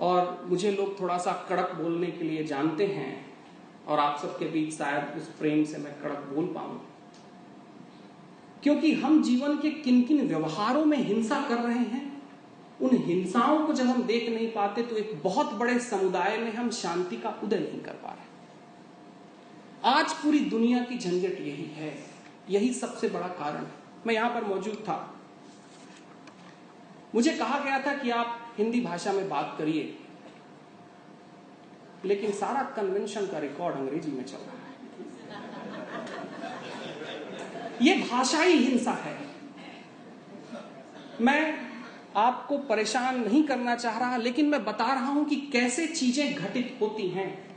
मुझे लोग थोड़ा सा कड़क बोलने के लिए जानते हैं और आप सबके बीच शायद उस प्रेम से मैं कड़क बोल पाऊँ। क्योंकि हम जीवन के किन किन व्यवहारों में हिंसा कर रहे हैं, उन हिंसाओं को जब हम देख नहीं पाते तो एक बहुत बड़े समुदाय में हम शांति का उदय नहीं कर पा रहे। आज पूरी दुनिया की झंझट यही है, यही सबसे बड़ा कारण मैं यहाँ पर मौजूद था। मुझे कहा गया था कि आप हिंदी भाषा में बात करिए। लेकिन सारा कन्वेंशन का रिकॉर्ड अंग्रेज़ी में चल रहा है। यह भाषाई हिंसा है। मैं आपको परेशान नहीं करना चाह रहा, लेकिन मैं बता रहा हूँ कि कैसे चीज़ें घटित होती हैं।